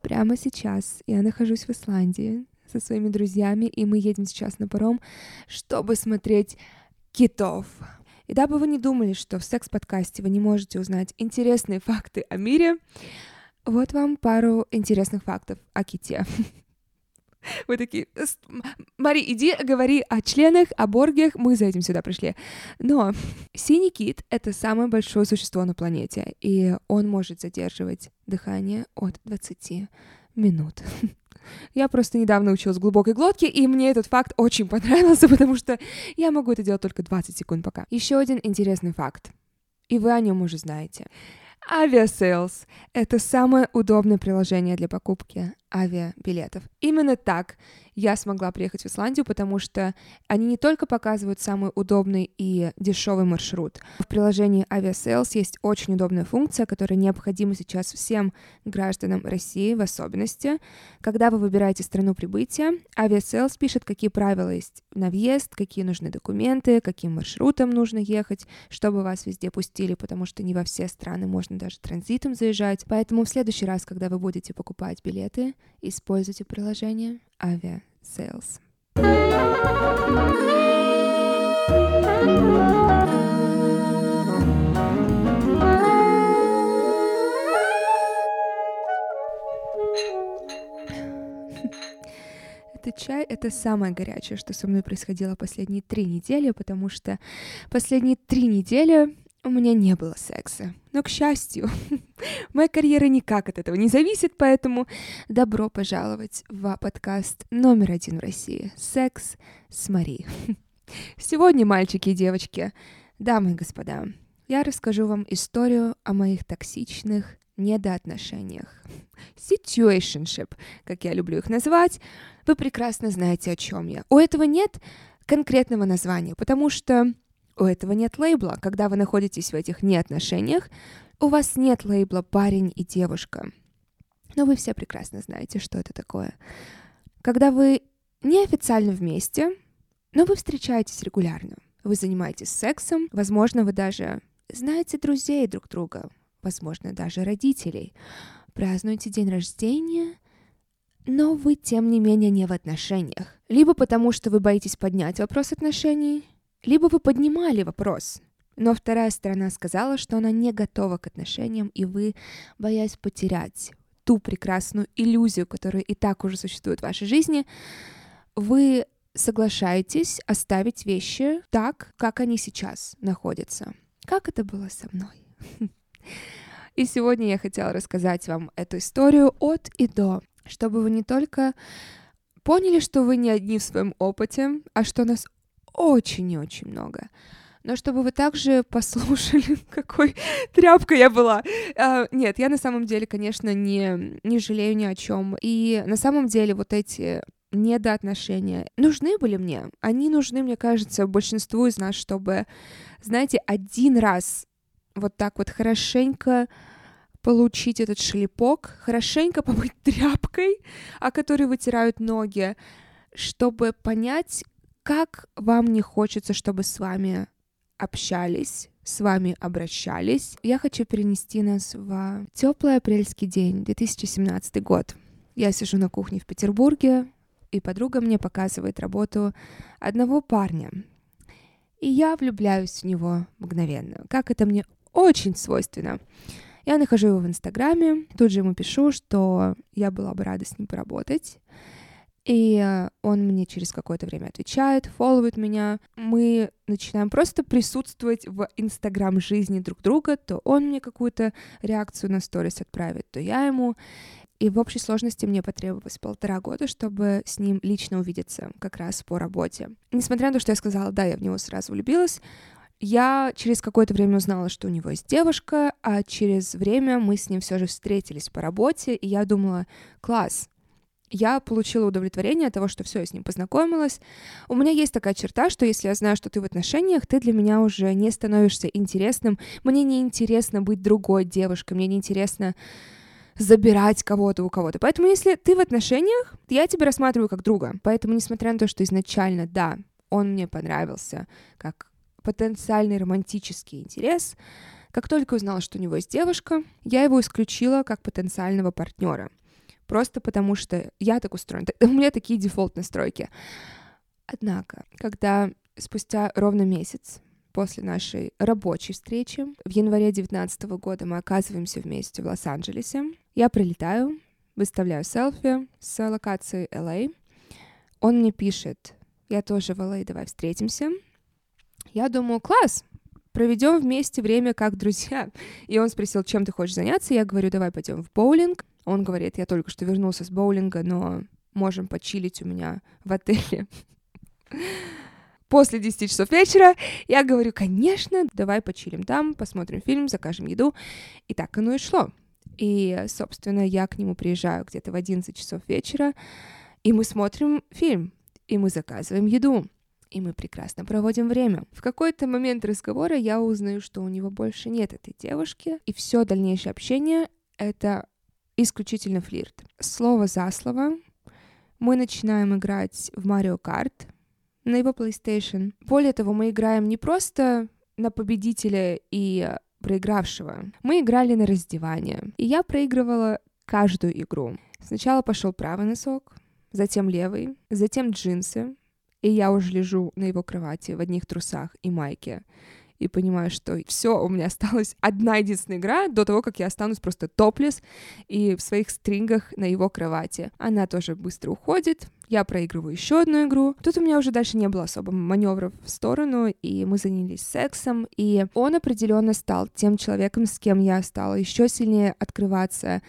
Прямо сейчас я нахожусь в Исландии со своими друзьями, и мы едем сейчас на паром, чтобы смотреть китов. И дабы вы не думали, что в секс-подкасте вы не можете узнать интересные факты о мире, вот вам пару интересных фактов о ките. Вы такие, Мари, иди, говори о членах, о боргиях, мы за этим сюда пришли. Но синий кит — это самое большое существо на планете, и он может задерживать дыхание от 20 минут. Я просто недавно училась глубокой глотке, и мне этот факт очень понравился, потому что я могу это делать только 20 секунд пока. Еще один интересный факт, и вы о нем уже знаете. Aviasales — это самое удобное приложение для покупки авиабилетов. Именно так я смогла приехать в Исландию, потому что они не только показывают самый удобный и дешевый маршрут. В приложении Aviasales есть очень удобная функция, которая необходима сейчас всем гражданам России в особенности. Когда вы выбираете страну прибытия, Aviasales пишет, какие правила есть на въезд, какие нужны документы, каким маршрутом нужно ехать, чтобы вас везде пустили, потому что не во все страны можно даже транзитом заезжать. Поэтому в следующий раз, когда вы будете покупать билеты, используйте приложение Avia Sales. Этот чай — это самое горячее, что со мной происходило последние три недели, потому что последние три недели у меня не было секса. Но, к счастью, моя карьера никак от этого не зависит, поэтому добро пожаловать в подкаст номер один в России «Секс с Мари». Сегодня, мальчики и девочки, дамы и господа, я расскажу вам историю о моих токсичных недоотношениях. Situationship, как я люблю их называть. Вы прекрасно знаете, о чем я. У этого нет конкретного названия, потому что у этого нет лейбла. Когда вы находитесь в этих неотношениях, у вас нет лейбла парень и девушка. Но вы все прекрасно знаете, что это такое. Когда вы неофициально вместе, но вы встречаетесь регулярно. Вы занимаетесь сексом, возможно, вы даже знаете друзей друг друга, возможно, даже родителей. Празднуете день рождения, но вы, тем не менее, не в отношениях. Либо потому, что вы боитесь поднять вопрос отношений, либо вы поднимали вопрос, но вторая сторона сказала, что она не готова к отношениям, и вы, боясь потерять ту прекрасную иллюзию, которая и так уже существует в вашей жизни, вы соглашаетесь оставить вещи так, как они сейчас находятся. Как это было со мной? И сегодня я хотела рассказать вам эту историю от и до, чтобы вы не только поняли, что вы не одни в своем опыте, а что нас очень и очень много. Но чтобы вы также послушали, какой тряпкой я была. Uh, нет, я на самом деле, конечно, не, не жалею ни о чем. И на самом деле вот эти недоотношения нужны были мне. Они нужны, мне кажется, большинству из нас, чтобы, знаете, один раз вот так вот хорошенько получить этот шлепок, хорошенько побыть тряпкой, о которой вытирают ноги, чтобы понять, как вам не хочется, чтобы с вами общались, с вами обращались. Я хочу перенести нас в теплый апрельский день, 2017 год. Я сижу на кухне в Петербурге, и подруга мне показывает работу одного парня. И я влюбляюсь в него мгновенно, как это мне очень свойственно. Я нахожу его в Инстаграме, тут же ему пишу, что я была бы рада с ним поработать. И э, он мне через какое-то время отвечает, фолловит меня. Мы начинаем просто присутствовать в инстаграм жизни друг друга. То он мне какую-то реакцию на сторис отправит, то я ему. И в общей сложности мне потребовалось полтора года, чтобы с ним лично увидеться, как раз по работе. Несмотря на то, что я сказала, да, я в него сразу влюбилась, я через какое-то время узнала, что у него есть девушка, а через время мы с ним все же встретились по работе, и я думала, класс, я получила удовлетворение от того, что все, я с ним познакомилась. У меня есть такая черта, что если я знаю, что ты в отношениях, ты для меня уже не становишься интересным. Мне не интересно быть другой девушкой, мне не интересно забирать кого-то у кого-то. Поэтому если ты в отношениях, я тебя рассматриваю как друга. Поэтому, несмотря на то, что изначально, да, он мне понравился как потенциальный романтический интерес, Как только узнала, что у него есть девушка, я его исключила как потенциального партнера. Просто потому что я так устроена. У меня такие дефолт настройки. Однако, когда спустя ровно месяц после нашей рабочей встречи в январе 2019 года мы оказываемся вместе в Лос-Анджелесе, я прилетаю, выставляю селфи с локацией LA. Он мне пишет, я тоже в LA, давай встретимся. Я думаю, класс, проведем вместе время как друзья. И он спросил, чем ты хочешь заняться? Я говорю, давай пойдем в боулинг. Он говорит, я только что вернулся с боулинга, но можем почилить у меня в отеле. После 10 часов вечера я говорю, конечно, давай почилим там, посмотрим фильм, закажем еду. И так оно и шло. И, собственно, я к нему приезжаю где-то в 11 часов вечера, и мы смотрим фильм, и мы заказываем еду и мы прекрасно проводим время. В какой-то момент разговора я узнаю, что у него больше нет этой девушки, и все дальнейшее общение — это исключительно флирт. Слово за слово мы начинаем играть в Марио Карт на его PlayStation. Более того, мы играем не просто на победителя и проигравшего. Мы играли на раздевание. И я проигрывала каждую игру. Сначала пошел правый носок, затем левый, затем джинсы, и я уже лежу на его кровати в одних трусах и майке и понимаю, что все, у меня осталась одна единственная игра до того, как я останусь просто топлес и в своих стрингах на его кровати. Она тоже быстро уходит, я проигрываю еще одну игру. Тут у меня уже дальше не было особо маневров в сторону, и мы занялись сексом, и он определенно стал тем человеком, с кем я стала еще сильнее открываться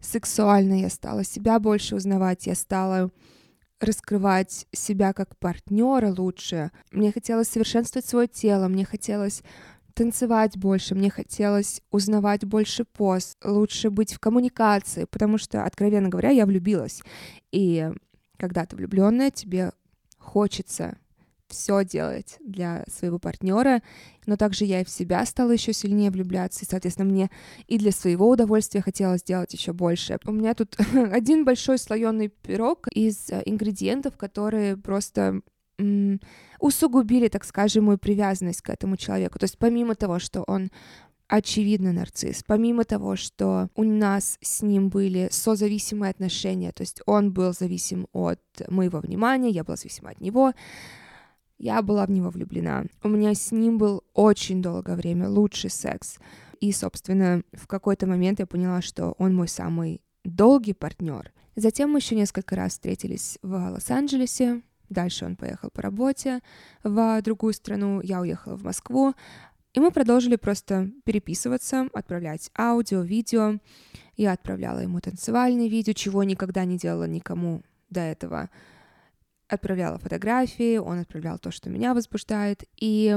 сексуально, я стала себя больше узнавать, я стала раскрывать себя как партнера лучше. Мне хотелось совершенствовать свое тело, мне хотелось танцевать больше, мне хотелось узнавать больше поз, лучше быть в коммуникации, потому что, откровенно говоря, я влюбилась. И когда ты влюбленная, тебе хочется все делать для своего партнера, но также я и в себя стала еще сильнее влюбляться, и, соответственно, мне и для своего удовольствия хотелось сделать еще больше. У меня тут один большой слоеный пирог из э, ингредиентов, которые просто усугубили, так скажем, мою привязанность к этому человеку. То есть помимо того, что он очевидно нарцисс. Помимо того, что у нас с ним были созависимые отношения, то есть он был зависим от моего внимания, я была зависима от него, я была в него влюблена. У меня с ним был очень долгое время лучший секс. И, собственно, в какой-то момент я поняла, что он мой самый долгий партнер. Затем мы еще несколько раз встретились в Лос-Анджелесе. Дальше он поехал по работе в другую страну, я уехала в Москву. И мы продолжили просто переписываться, отправлять аудио, видео. Я отправляла ему танцевальные видео, чего никогда не делала никому до этого отправляла фотографии, он отправлял то, что меня возбуждает. И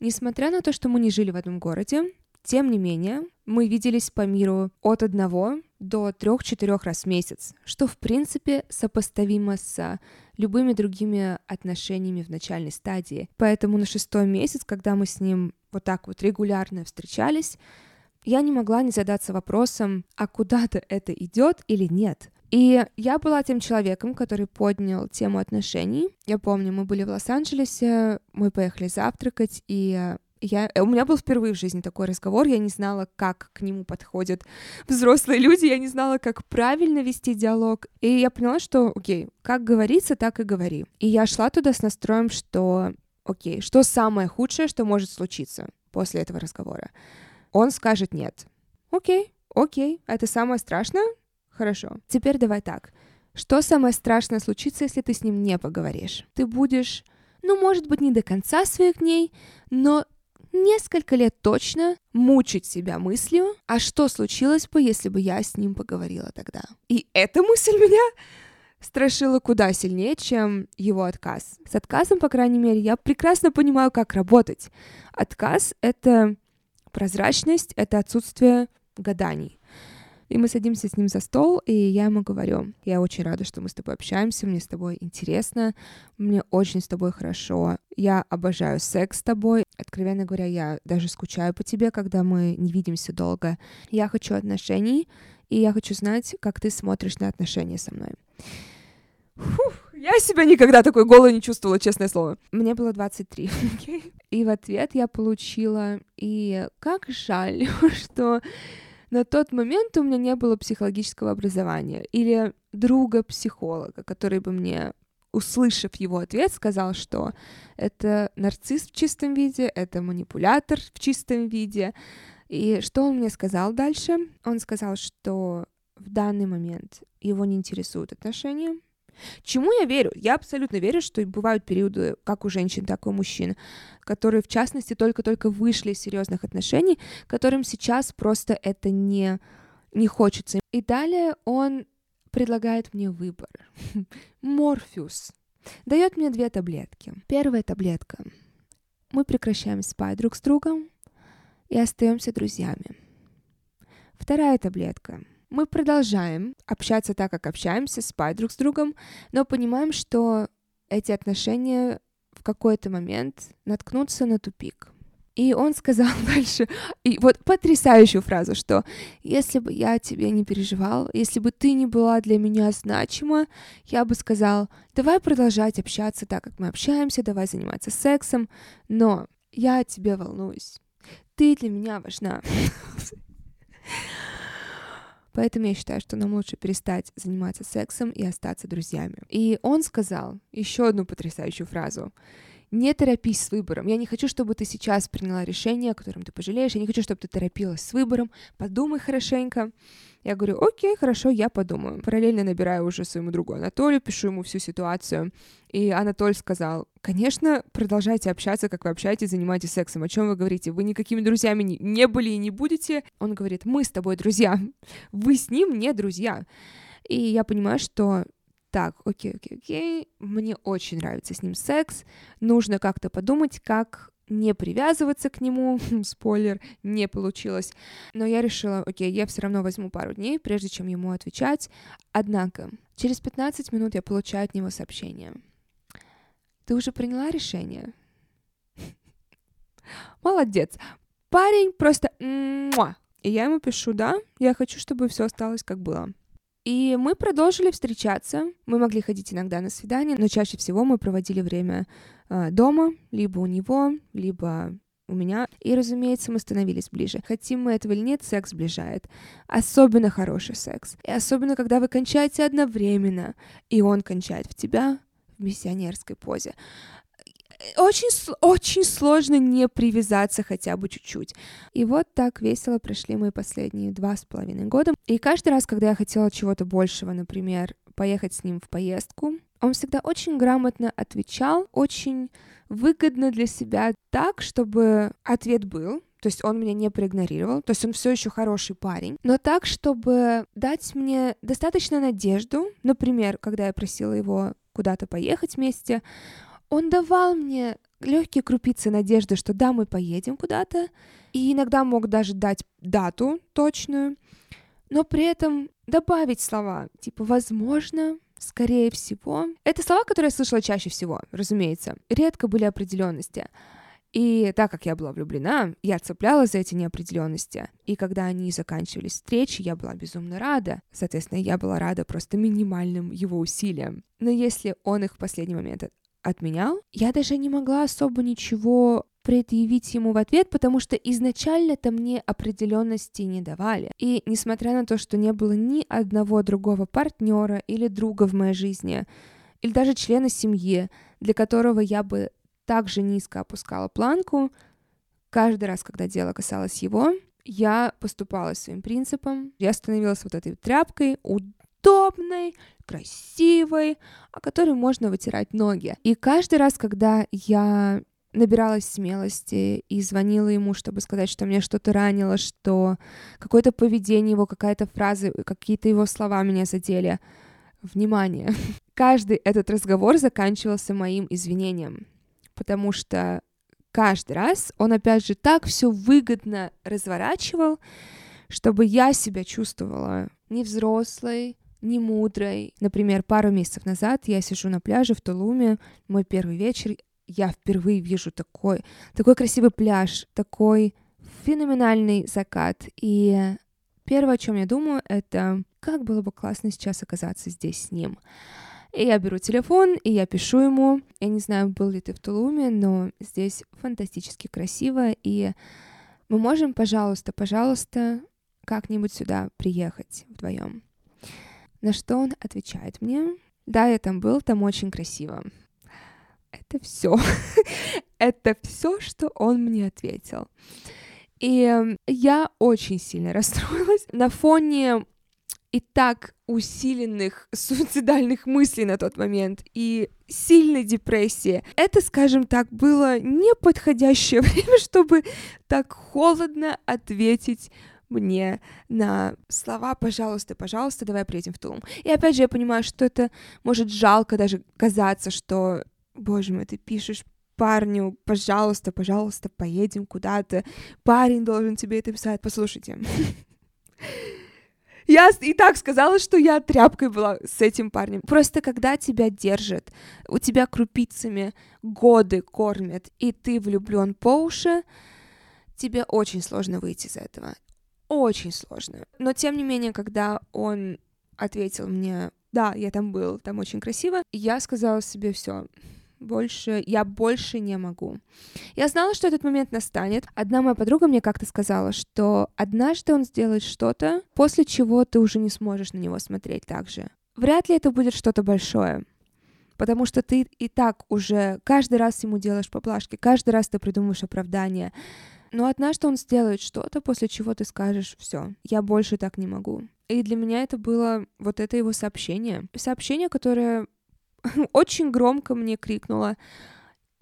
несмотря на то, что мы не жили в одном городе, тем не менее, мы виделись по миру от одного до трех-четырех раз в месяц, что в принципе сопоставимо с любыми другими отношениями в начальной стадии. Поэтому на шестой месяц, когда мы с ним вот так вот регулярно встречались, я не могла не задаться вопросом, а куда-то это идет или нет. И я была тем человеком, который поднял тему отношений. Я помню, мы были в Лос-Анджелесе, мы поехали завтракать, и я, у меня был впервые в жизни такой разговор, я не знала, как к нему подходят взрослые люди, я не знала, как правильно вести диалог, и я поняла, что, окей, как говорится, так и говори. И я шла туда с настроем, что, окей, что самое худшее, что может случиться после этого разговора? Он скажет нет. Окей, окей, это самое страшное, Хорошо. Теперь давай так. Что самое страшное случится, если ты с ним не поговоришь? Ты будешь, ну, может быть, не до конца своих дней, но несколько лет точно мучить себя мыслью, а что случилось бы, если бы я с ним поговорила тогда? И эта мысль меня страшила куда сильнее, чем его отказ. С отказом, по крайней мере, я прекрасно понимаю, как работать. Отказ — это прозрачность, это отсутствие гаданий. И мы садимся с ним за стол, и я ему говорю, я очень рада, что мы с тобой общаемся, мне с тобой интересно, мне очень с тобой хорошо, я обожаю секс с тобой, откровенно говоря, я даже скучаю по тебе, когда мы не видимся долго. Я хочу отношений, и я хочу знать, как ты смотришь на отношения со мной. Фух, я себя никогда такой голой не чувствовала, честное слово. Мне было 23, okay? И в ответ я получила, и как жаль, что на тот момент у меня не было психологического образования или друга-психолога, который бы мне, услышав его ответ, сказал, что это нарцисс в чистом виде, это манипулятор в чистом виде. И что он мне сказал дальше? Он сказал, что в данный момент его не интересуют отношения, Чему я верю? Я абсолютно верю, что бывают периоды, как у женщин, так и у мужчин, которые, в частности, только-только вышли из серьезных отношений, которым сейчас просто это не, не хочется. И далее он предлагает мне выбор. Морфеус. Дает мне две таблетки. Первая таблетка. Мы прекращаем спать друг с другом и остаемся друзьями. Вторая таблетка мы продолжаем общаться так, как общаемся, спать друг с другом, но понимаем, что эти отношения в какой-то момент наткнутся на тупик. И он сказал дальше, и вот потрясающую фразу, что если бы я тебе не переживал, если бы ты не была для меня значима, я бы сказал, давай продолжать общаться так, как мы общаемся, давай заниматься сексом, но я о тебе волнуюсь. Ты для меня важна. Поэтому я считаю, что нам лучше перестать заниматься сексом и остаться друзьями. И он сказал еще одну потрясающую фразу не торопись с выбором. Я не хочу, чтобы ты сейчас приняла решение, о котором ты пожалеешь. Я не хочу, чтобы ты торопилась с выбором. Подумай хорошенько. Я говорю, окей, хорошо, я подумаю. Параллельно набираю уже своему другу Анатолию, пишу ему всю ситуацию. И Анатоль сказал, конечно, продолжайте общаться, как вы общаетесь, занимайтесь сексом. О чем вы говорите? Вы никакими друзьями не, были и не будете. Он говорит, мы с тобой друзья. Вы с ним не друзья. И я понимаю, что так, окей, окей, окей, мне очень нравится с ним секс, нужно как-то подумать, как не привязываться к нему, спойлер, не получилось. Но я решила, окей, я все равно возьму пару дней, прежде чем ему отвечать. Однако, через 15 минут я получаю от него сообщение. Ты уже приняла решение? Молодец. Парень просто... И я ему пишу, да, я хочу, чтобы все осталось как было. И мы продолжили встречаться. Мы могли ходить иногда на свидания, но чаще всего мы проводили время дома, либо у него, либо у меня. И, разумеется, мы становились ближе. Хотим мы этого или нет, секс сближает. Особенно хороший секс. И особенно, когда вы кончаете одновременно, и он кончает в тебя в миссионерской позе очень, очень сложно не привязаться хотя бы чуть-чуть. И вот так весело прошли мои последние два с половиной года. И каждый раз, когда я хотела чего-то большего, например, поехать с ним в поездку, он всегда очень грамотно отвечал, очень выгодно для себя так, чтобы ответ был, то есть он меня не проигнорировал, то есть он все еще хороший парень, но так, чтобы дать мне достаточно надежду, например, когда я просила его куда-то поехать вместе, он давал мне легкие крупицы надежды, что да, мы поедем куда-то, и иногда мог даже дать дату точную, но при этом добавить слова, типа «возможно», «скорее всего». Это слова, которые я слышала чаще всего, разумеется. Редко были определенности. И так как я была влюблена, я цеплялась за эти неопределенности. И когда они заканчивались встречи, я была безумно рада. Соответственно, я была рада просто минимальным его усилиям. Но если он их в последний момент отменял, я даже не могла особо ничего предъявить ему в ответ, потому что изначально-то мне определенности не давали. И несмотря на то, что не было ни одного другого партнера или друга в моей жизни, или даже члена семьи, для которого я бы так же низко опускала планку, каждый раз, когда дело касалось его, я поступала своим принципом. Я становилась вот этой тряпкой, удобной, красивой, о которой можно вытирать ноги. И каждый раз, когда я набиралась смелости и звонила ему, чтобы сказать, что мне что-то ранило, что какое-то поведение его, какая-то фраза, какие-то его слова меня задели. Внимание! Каждый этот разговор заканчивался моим извинением, потому что каждый раз он опять же так все выгодно разворачивал, чтобы я себя чувствовала не взрослой, не мудрой. Например, пару месяцев назад я сижу на пляже в Тулуме, мой первый вечер, я впервые вижу такой, такой красивый пляж, такой феноменальный закат. И первое, о чем я думаю, это как было бы классно сейчас оказаться здесь с ним. И я беру телефон, и я пишу ему. Я не знаю, был ли ты в Тулуме, но здесь фантастически красиво, и мы можем, пожалуйста, пожалуйста, как-нибудь сюда приехать вдвоем. На что он отвечает мне, да, я там был, там очень красиво. Это все. Это все, что он мне ответил. И я очень сильно расстроилась. На фоне и так усиленных суицидальных мыслей на тот момент и сильной депрессии. Это, скажем так, было неподходящее время, чтобы так холодно ответить мне на слова «пожалуйста, пожалуйста, давай приедем в Тулум». И опять же, я понимаю, что это может жалко даже казаться, что, боже мой, ты пишешь парню, пожалуйста, пожалуйста, поедем куда-то, парень должен тебе это писать. Послушайте, я и так сказала, что я тряпкой была с этим парнем. Просто когда тебя держат, у тебя крупицами годы кормят, и ты влюблен по уши, тебе очень сложно выйти из этого. Очень сложно. Но тем не менее, когда он ответил мне, да, я там был, там очень красиво, я сказала себе все, больше, я больше не могу. Я знала, что этот момент настанет. Одна моя подруга мне как-то сказала, что однажды он сделает что-то, после чего ты уже не сможешь на него смотреть так же. Вряд ли это будет что-то большое, потому что ты и так уже каждый раз ему делаешь поблажки, каждый раз ты придумываешь оправдание. Но однажды он сделает что-то, после чего ты скажешь, все, я больше так не могу. И для меня это было вот это его сообщение. Сообщение, которое очень громко мне крикнула,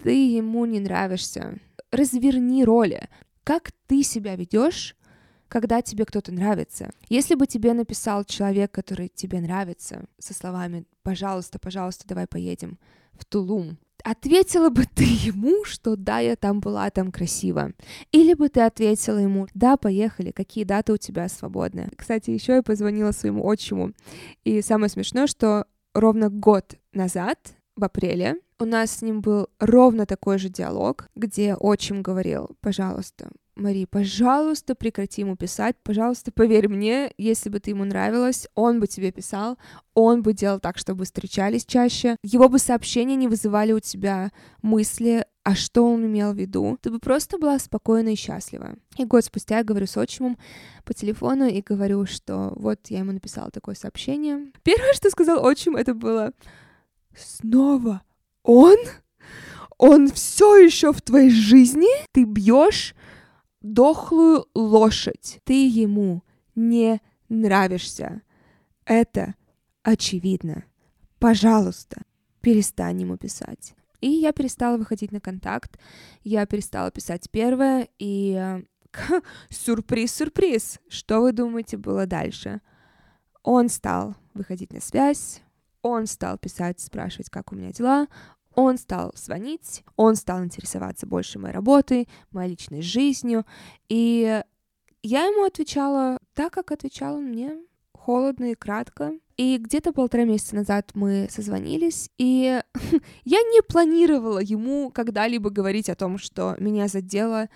ты ему не нравишься, разверни роли. Как ты себя ведешь, когда тебе кто-то нравится? Если бы тебе написал человек, который тебе нравится, со словами «пожалуйста, пожалуйста, давай поедем в Тулум», ответила бы ты ему, что да, я там была, там красиво. Или бы ты ответила ему, да, поехали, какие даты у тебя свободны. Кстати, еще я позвонила своему отчиму. И самое смешное, что ровно год назад, в апреле, у нас с ним был ровно такой же диалог, где отчим говорил, пожалуйста, Мари, пожалуйста, прекрати ему писать, пожалуйста, поверь мне, если бы ты ему нравилась, он бы тебе писал, он бы делал так, чтобы встречались чаще, его бы сообщения не вызывали у тебя мысли, а что он имел в виду, ты бы просто была спокойна и счастлива. И год спустя я говорю с отчимом по телефону и говорю, что вот я ему написала такое сообщение. Первое, что сказал отчим, это было «Снова он? Он все еще в твоей жизни? Ты бьешь дохлую лошадь. Ты ему не нравишься. Это очевидно. Пожалуйста, перестань ему писать. И я перестала выходить на контакт, я перестала писать первое, и сюрприз-сюрприз, что вы думаете было дальше? Он стал выходить на связь, он стал писать, спрашивать, как у меня дела, он стал звонить, он стал интересоваться больше моей работой, моей личной жизнью, и я ему отвечала так, как отвечал он мне, холодно и кратко. И где-то полтора месяца назад мы созвонились, и я не планировала ему когда-либо говорить о том, что меня задело,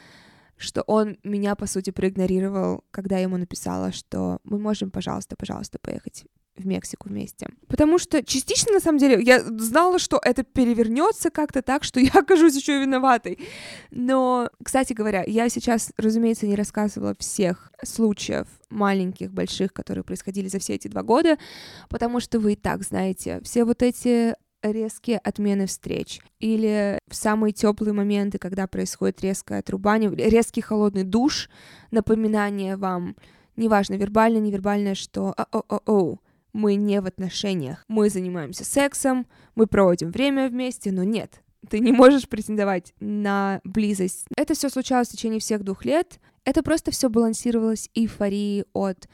что он меня, по сути, проигнорировал, когда я ему написала, что мы можем, пожалуйста, пожалуйста, поехать в Мексику вместе. Потому что частично, на самом деле, я знала, что это перевернется как-то так, что я окажусь еще виноватой. Но, кстати говоря, я сейчас, разумеется, не рассказывала всех случаев маленьких, больших, которые происходили за все эти два года, потому что вы и так знаете, все вот эти резкие отмены встреч или в самые теплые моменты, когда происходит резкое отрубание, резкий холодный душ, напоминание вам, неважно, вербально, невербальное, что о-о-о-о, мы не в отношениях. Мы занимаемся сексом, мы проводим время вместе, но нет, ты не можешь претендовать на близость. Это все случалось в течение всех двух лет. Это просто все балансировалось эйфорией от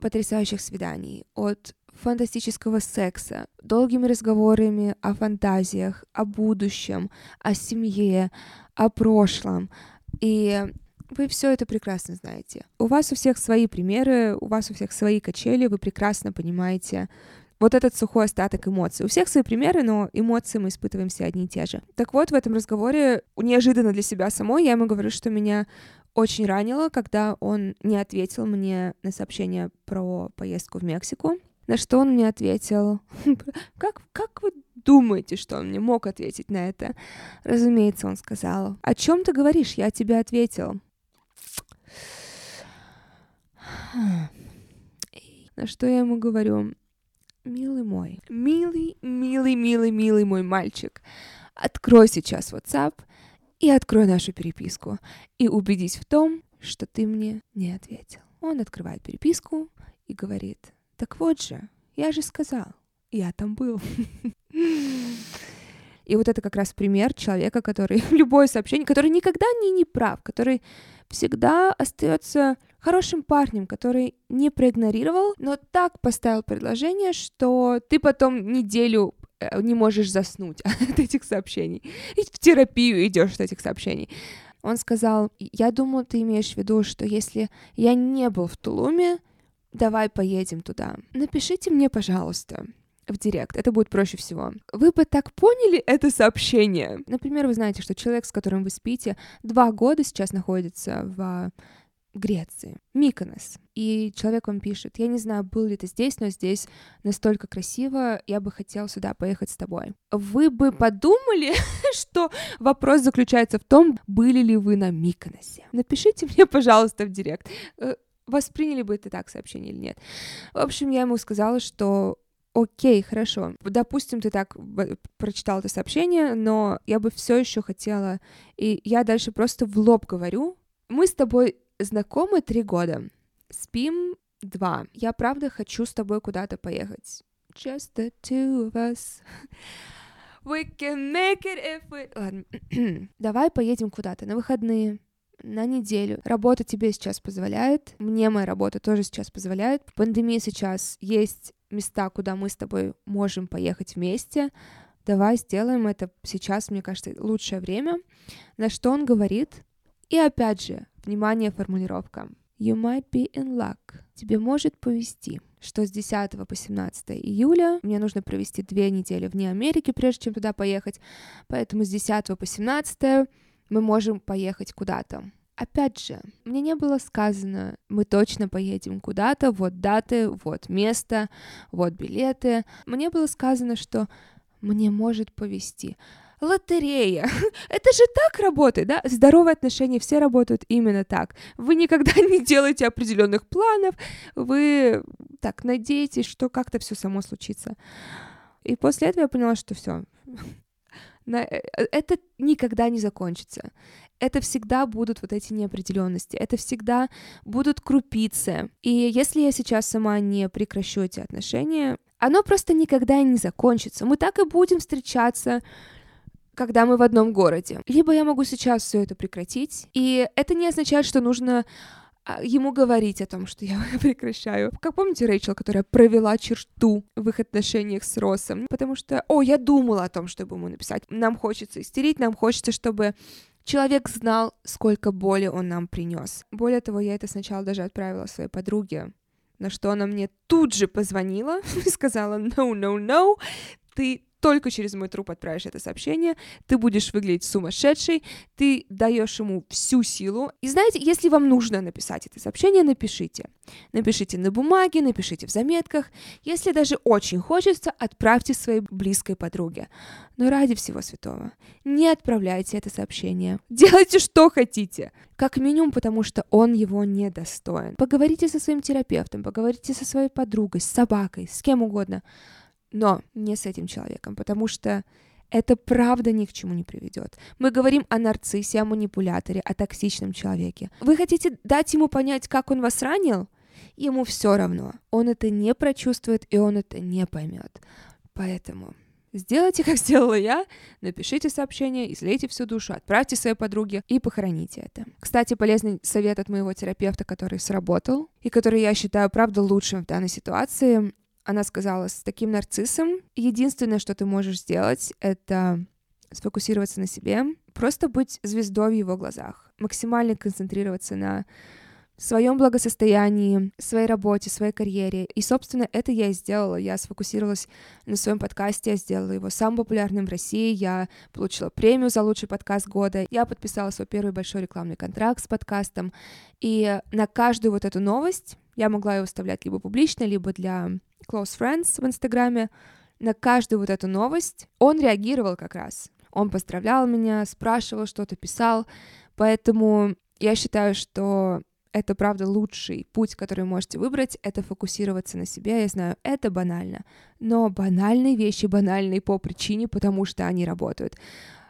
потрясающих свиданий, от фантастического секса, долгими разговорами о фантазиях, о будущем, о семье, о прошлом. И вы все это прекрасно знаете. У вас у всех свои примеры, у вас у всех свои качели, вы прекрасно понимаете вот этот сухой остаток эмоций. У всех свои примеры, но эмоции мы испытываем все одни и те же. Так вот, в этом разговоре, неожиданно для себя самой, я ему говорю, что меня очень ранило, когда он не ответил мне на сообщение про поездку в Мексику. На что он мне ответил, как, как вы думаете, что он мне мог ответить на это? Разумеется, он сказал, о чем ты говоришь, я тебе ответил. На что я ему говорю, милый мой, милый, милый, милый, милый мой мальчик, открой сейчас WhatsApp и открой нашу переписку и убедись в том, что ты мне не ответил. Он открывает переписку и говорит, так вот же, я же сказал, я там был. И вот это как раз пример человека, который любое сообщение, который никогда не неправ, который всегда остается хорошим парнем, который не проигнорировал, но так поставил предложение, что ты потом неделю э, не можешь заснуть от этих сообщений. И в терапию идешь от этих сообщений. Он сказал, я думаю, ты имеешь в виду, что если я не был в Тулуме, давай поедем туда. Напишите мне, пожалуйста, в директ. Это будет проще всего. Вы бы так поняли это сообщение. Например, вы знаете, что человек, с которым вы спите, два года сейчас находится в Греции, Миконос. И человек вам пишет, я не знаю, был ли ты здесь, но здесь настолько красиво, я бы хотел сюда поехать с тобой. Вы бы подумали, что вопрос заключается в том, были ли вы на Миконосе. Напишите мне, пожалуйста, в директ, э, восприняли бы это так сообщение или нет. В общем, я ему сказала, что окей, хорошо, допустим, ты так прочитал это сообщение, но я бы все еще хотела, и я дальше просто в лоб говорю, мы с тобой знакомы три года. Спим два. Я правда хочу с тобой куда-то поехать. Just the two of us. We can make it if we... Ладно. Давай поедем куда-то на выходные, на неделю. Работа тебе сейчас позволяет, мне моя работа тоже сейчас позволяет. Пандемия сейчас есть места, куда мы с тобой можем поехать вместе. Давай сделаем это сейчас, мне кажется, лучшее время. На что он говорит? И опять же, Внимание, формулировка. You might be in luck. Тебе может повезти что с 10 по 17 июля мне нужно провести две недели вне Америки, прежде чем туда поехать, поэтому с 10 по 17 мы можем поехать куда-то. Опять же, мне не было сказано, мы точно поедем куда-то, вот даты, вот место, вот билеты. Мне было сказано, что мне может повезти лотерея. Это же так работает, да? Здоровые отношения все работают именно так. Вы никогда не делаете определенных планов, вы так надеетесь, что как-то все само случится. И после этого я поняла, что все. Э, это никогда не закончится. Это всегда будут вот эти неопределенности, это всегда будут крупицы. И если я сейчас сама не прекращу эти отношения, оно просто никогда не закончится. Мы так и будем встречаться, когда мы в одном городе. Либо я могу сейчас все это прекратить, и это не означает, что нужно а, ему говорить о том, что я прекращаю. Как помните Рэйчел, которая провела черту в их отношениях с Россом? Потому что, о, я думала о том, чтобы ему написать. Нам хочется истерить, нам хочется, чтобы человек знал, сколько боли он нам принес. Более того, я это сначала даже отправила своей подруге, на что она мне тут же позвонила и сказала, no, no, no, ты только через мой труп отправишь это сообщение, ты будешь выглядеть сумасшедшей, ты даешь ему всю силу. И знаете, если вам нужно написать это сообщение, напишите. Напишите на бумаге, напишите в заметках. Если даже очень хочется, отправьте своей близкой подруге. Но ради всего святого, не отправляйте это сообщение. Делайте, что хотите. Как минимум, потому что он его не достоин. Поговорите со своим терапевтом, поговорите со своей подругой, с собакой, с кем угодно но не с этим человеком, потому что это правда ни к чему не приведет. Мы говорим о нарциссе, о манипуляторе, о токсичном человеке. Вы хотите дать ему понять, как он вас ранил? Ему все равно. Он это не прочувствует, и он это не поймет. Поэтому Сделайте, как сделала я, напишите сообщение, излейте всю душу, отправьте своей подруге и похороните это. Кстати, полезный совет от моего терапевта, который сработал, и который я считаю, правда, лучшим в данной ситуации, она сказала, с таким нарциссом единственное, что ты можешь сделать, это сфокусироваться на себе, просто быть звездой в его глазах, максимально концентрироваться на своем благосостоянии, своей работе, своей карьере. И, собственно, это я и сделала. Я сфокусировалась на своем подкасте, я сделала его самым популярным в России, я получила премию за лучший подкаст года, я подписала свой первый большой рекламный контракт с подкастом. И на каждую вот эту новость Я могла его вставлять либо публично, либо для close friends в Инстаграме. На каждую вот эту новость он реагировал как раз. Он поздравлял меня, спрашивал что-то, писал. Поэтому я считаю, что это, правда, лучший путь, который можете выбрать, это фокусироваться на себе. Я знаю, это банально, но банальные вещи банальные по причине, потому что они работают.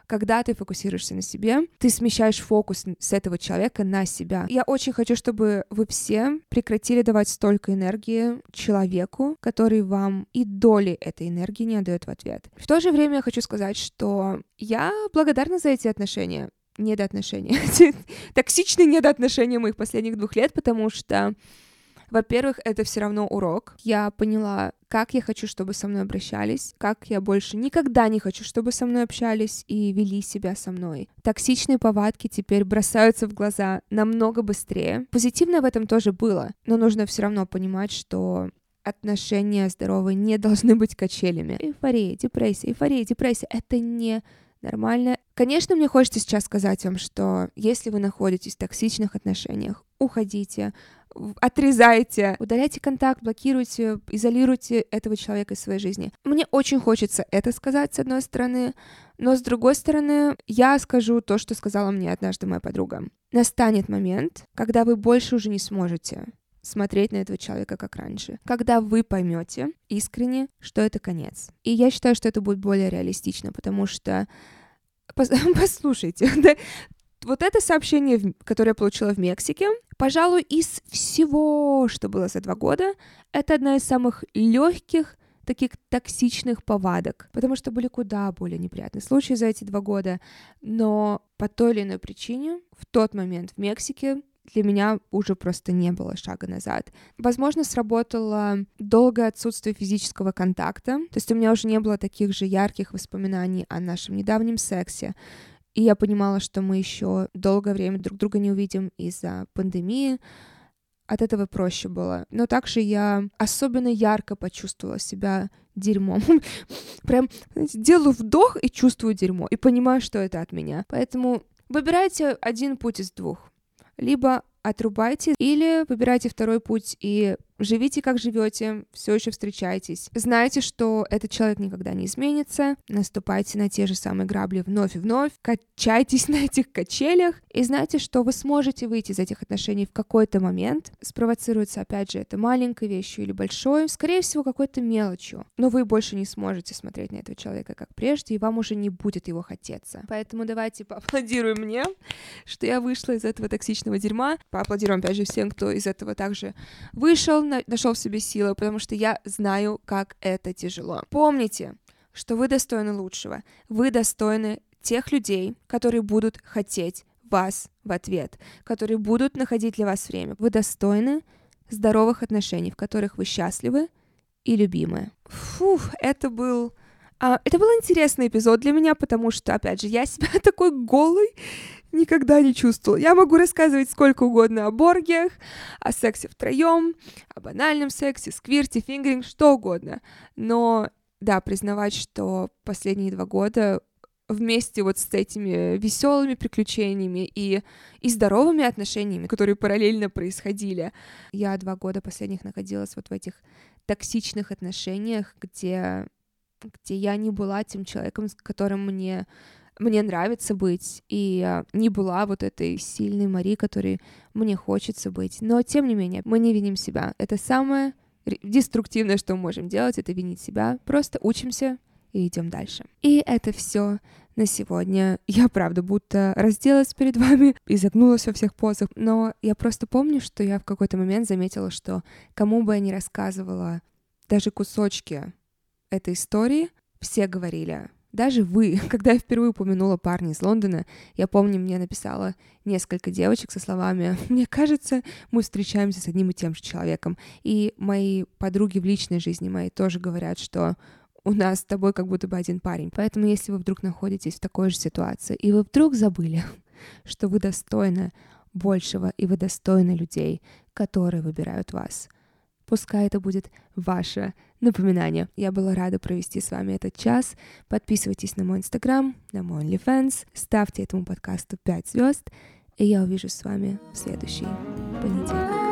Когда ты фокусируешься на себе, ты смещаешь фокус с этого человека на себя. Я очень хочу, чтобы вы все прекратили давать столько энергии человеку, который вам и доли этой энергии не отдает в ответ. В то же время я хочу сказать, что я благодарна за эти отношения недоотношения, токсичные недоотношения моих последних двух лет, потому что, во-первых, это все равно урок. Я поняла, как я хочу, чтобы со мной обращались, как я больше никогда не хочу, чтобы со мной общались и вели себя со мной. Токсичные повадки теперь бросаются в глаза намного быстрее. Позитивное в этом тоже было, но нужно все равно понимать, что отношения здоровые не должны быть качелями. Эйфория, депрессия, эйфория, депрессия — это не нормально. Конечно, мне хочется сейчас сказать вам, что если вы находитесь в токсичных отношениях, уходите, отрезайте, удаляйте контакт, блокируйте, изолируйте этого человека из своей жизни. Мне очень хочется это сказать, с одной стороны, но с другой стороны, я скажу то, что сказала мне однажды моя подруга. Настанет момент, когда вы больше уже не сможете смотреть на этого человека как раньше. Когда вы поймете искренне, что это конец. И я считаю, что это будет более реалистично, потому что послушайте, да, вот это сообщение, которое я получила в Мексике, пожалуй, из всего, что было за два года, это одна из самых легких таких токсичных повадок, потому что были куда более неприятные случаи за эти два года, но по той или иной причине в тот момент в Мексике для меня уже просто не было шага назад. Возможно, сработало долгое отсутствие физического контакта, то есть у меня уже не было таких же ярких воспоминаний о нашем недавнем сексе, и я понимала, что мы еще долгое время друг друга не увидим из-за пандемии, от этого проще было. Но также я особенно ярко почувствовала себя дерьмом. Прям знаете, делаю вдох и чувствую дерьмо, и понимаю, что это от меня. Поэтому выбирайте один путь из двух либо отрубайте, или выбирайте второй путь и живите как живете, все еще встречайтесь. Знайте, что этот человек никогда не изменится, наступайте на те же самые грабли вновь и вновь, качайтесь на этих качелях, и знайте, что вы сможете выйти из этих отношений в какой-то момент. Спровоцируется, опять же, это маленькой вещью или большой, скорее всего, какой-то мелочью, но вы больше не сможете смотреть на этого человека как прежде, и вам уже не будет его хотеться. Поэтому давайте поаплодируем мне, что я вышла из этого токсичного дерьма. Поаплодируем, опять же, всем, кто из этого также вышел, нашел в себе силы, потому что я знаю, как это тяжело. Помните, что вы достойны лучшего. Вы достойны тех людей, которые будут хотеть вас в ответ, которые будут находить для вас время. Вы достойны здоровых отношений, в которых вы счастливы и любимы. Фух, это был а, это был интересный эпизод для меня, потому что, опять же, я себя такой голый никогда не чувствовала. Я могу рассказывать сколько угодно о боргиях, о сексе втроем, о банальном сексе, сквирте, фингеринг, что угодно. Но, да, признавать, что последние два года вместе вот с этими веселыми приключениями и, и здоровыми отношениями, которые параллельно происходили. Я два года последних находилась вот в этих токсичных отношениях, где где я не была тем человеком, с которым мне мне нравится быть, и не была вот этой сильной Мари, которой мне хочется быть. Но, тем не менее, мы не виним себя. Это самое деструктивное, что мы можем делать, это винить себя. Просто учимся и идем дальше. И это все на сегодня. Я, правда, будто разделась перед вами и загнулась во всех позах, но я просто помню, что я в какой-то момент заметила, что кому бы я ни рассказывала даже кусочки этой истории все говорили, даже вы, когда я впервые упомянула парня из Лондона, я помню, мне написала несколько девочек со словами «Мне кажется, мы встречаемся с одним и тем же человеком». И мои подруги в личной жизни моей тоже говорят, что у нас с тобой как будто бы один парень. Поэтому если вы вдруг находитесь в такой же ситуации, и вы вдруг забыли, что вы достойны большего, и вы достойны людей, которые выбирают вас — Пускай это будет ваше напоминание. Я была рада провести с вами этот час. Подписывайтесь на мой инстаграм, на мой OnlyFans, ставьте этому подкасту 5 звезд, и я увижусь с вами в следующий понедельник.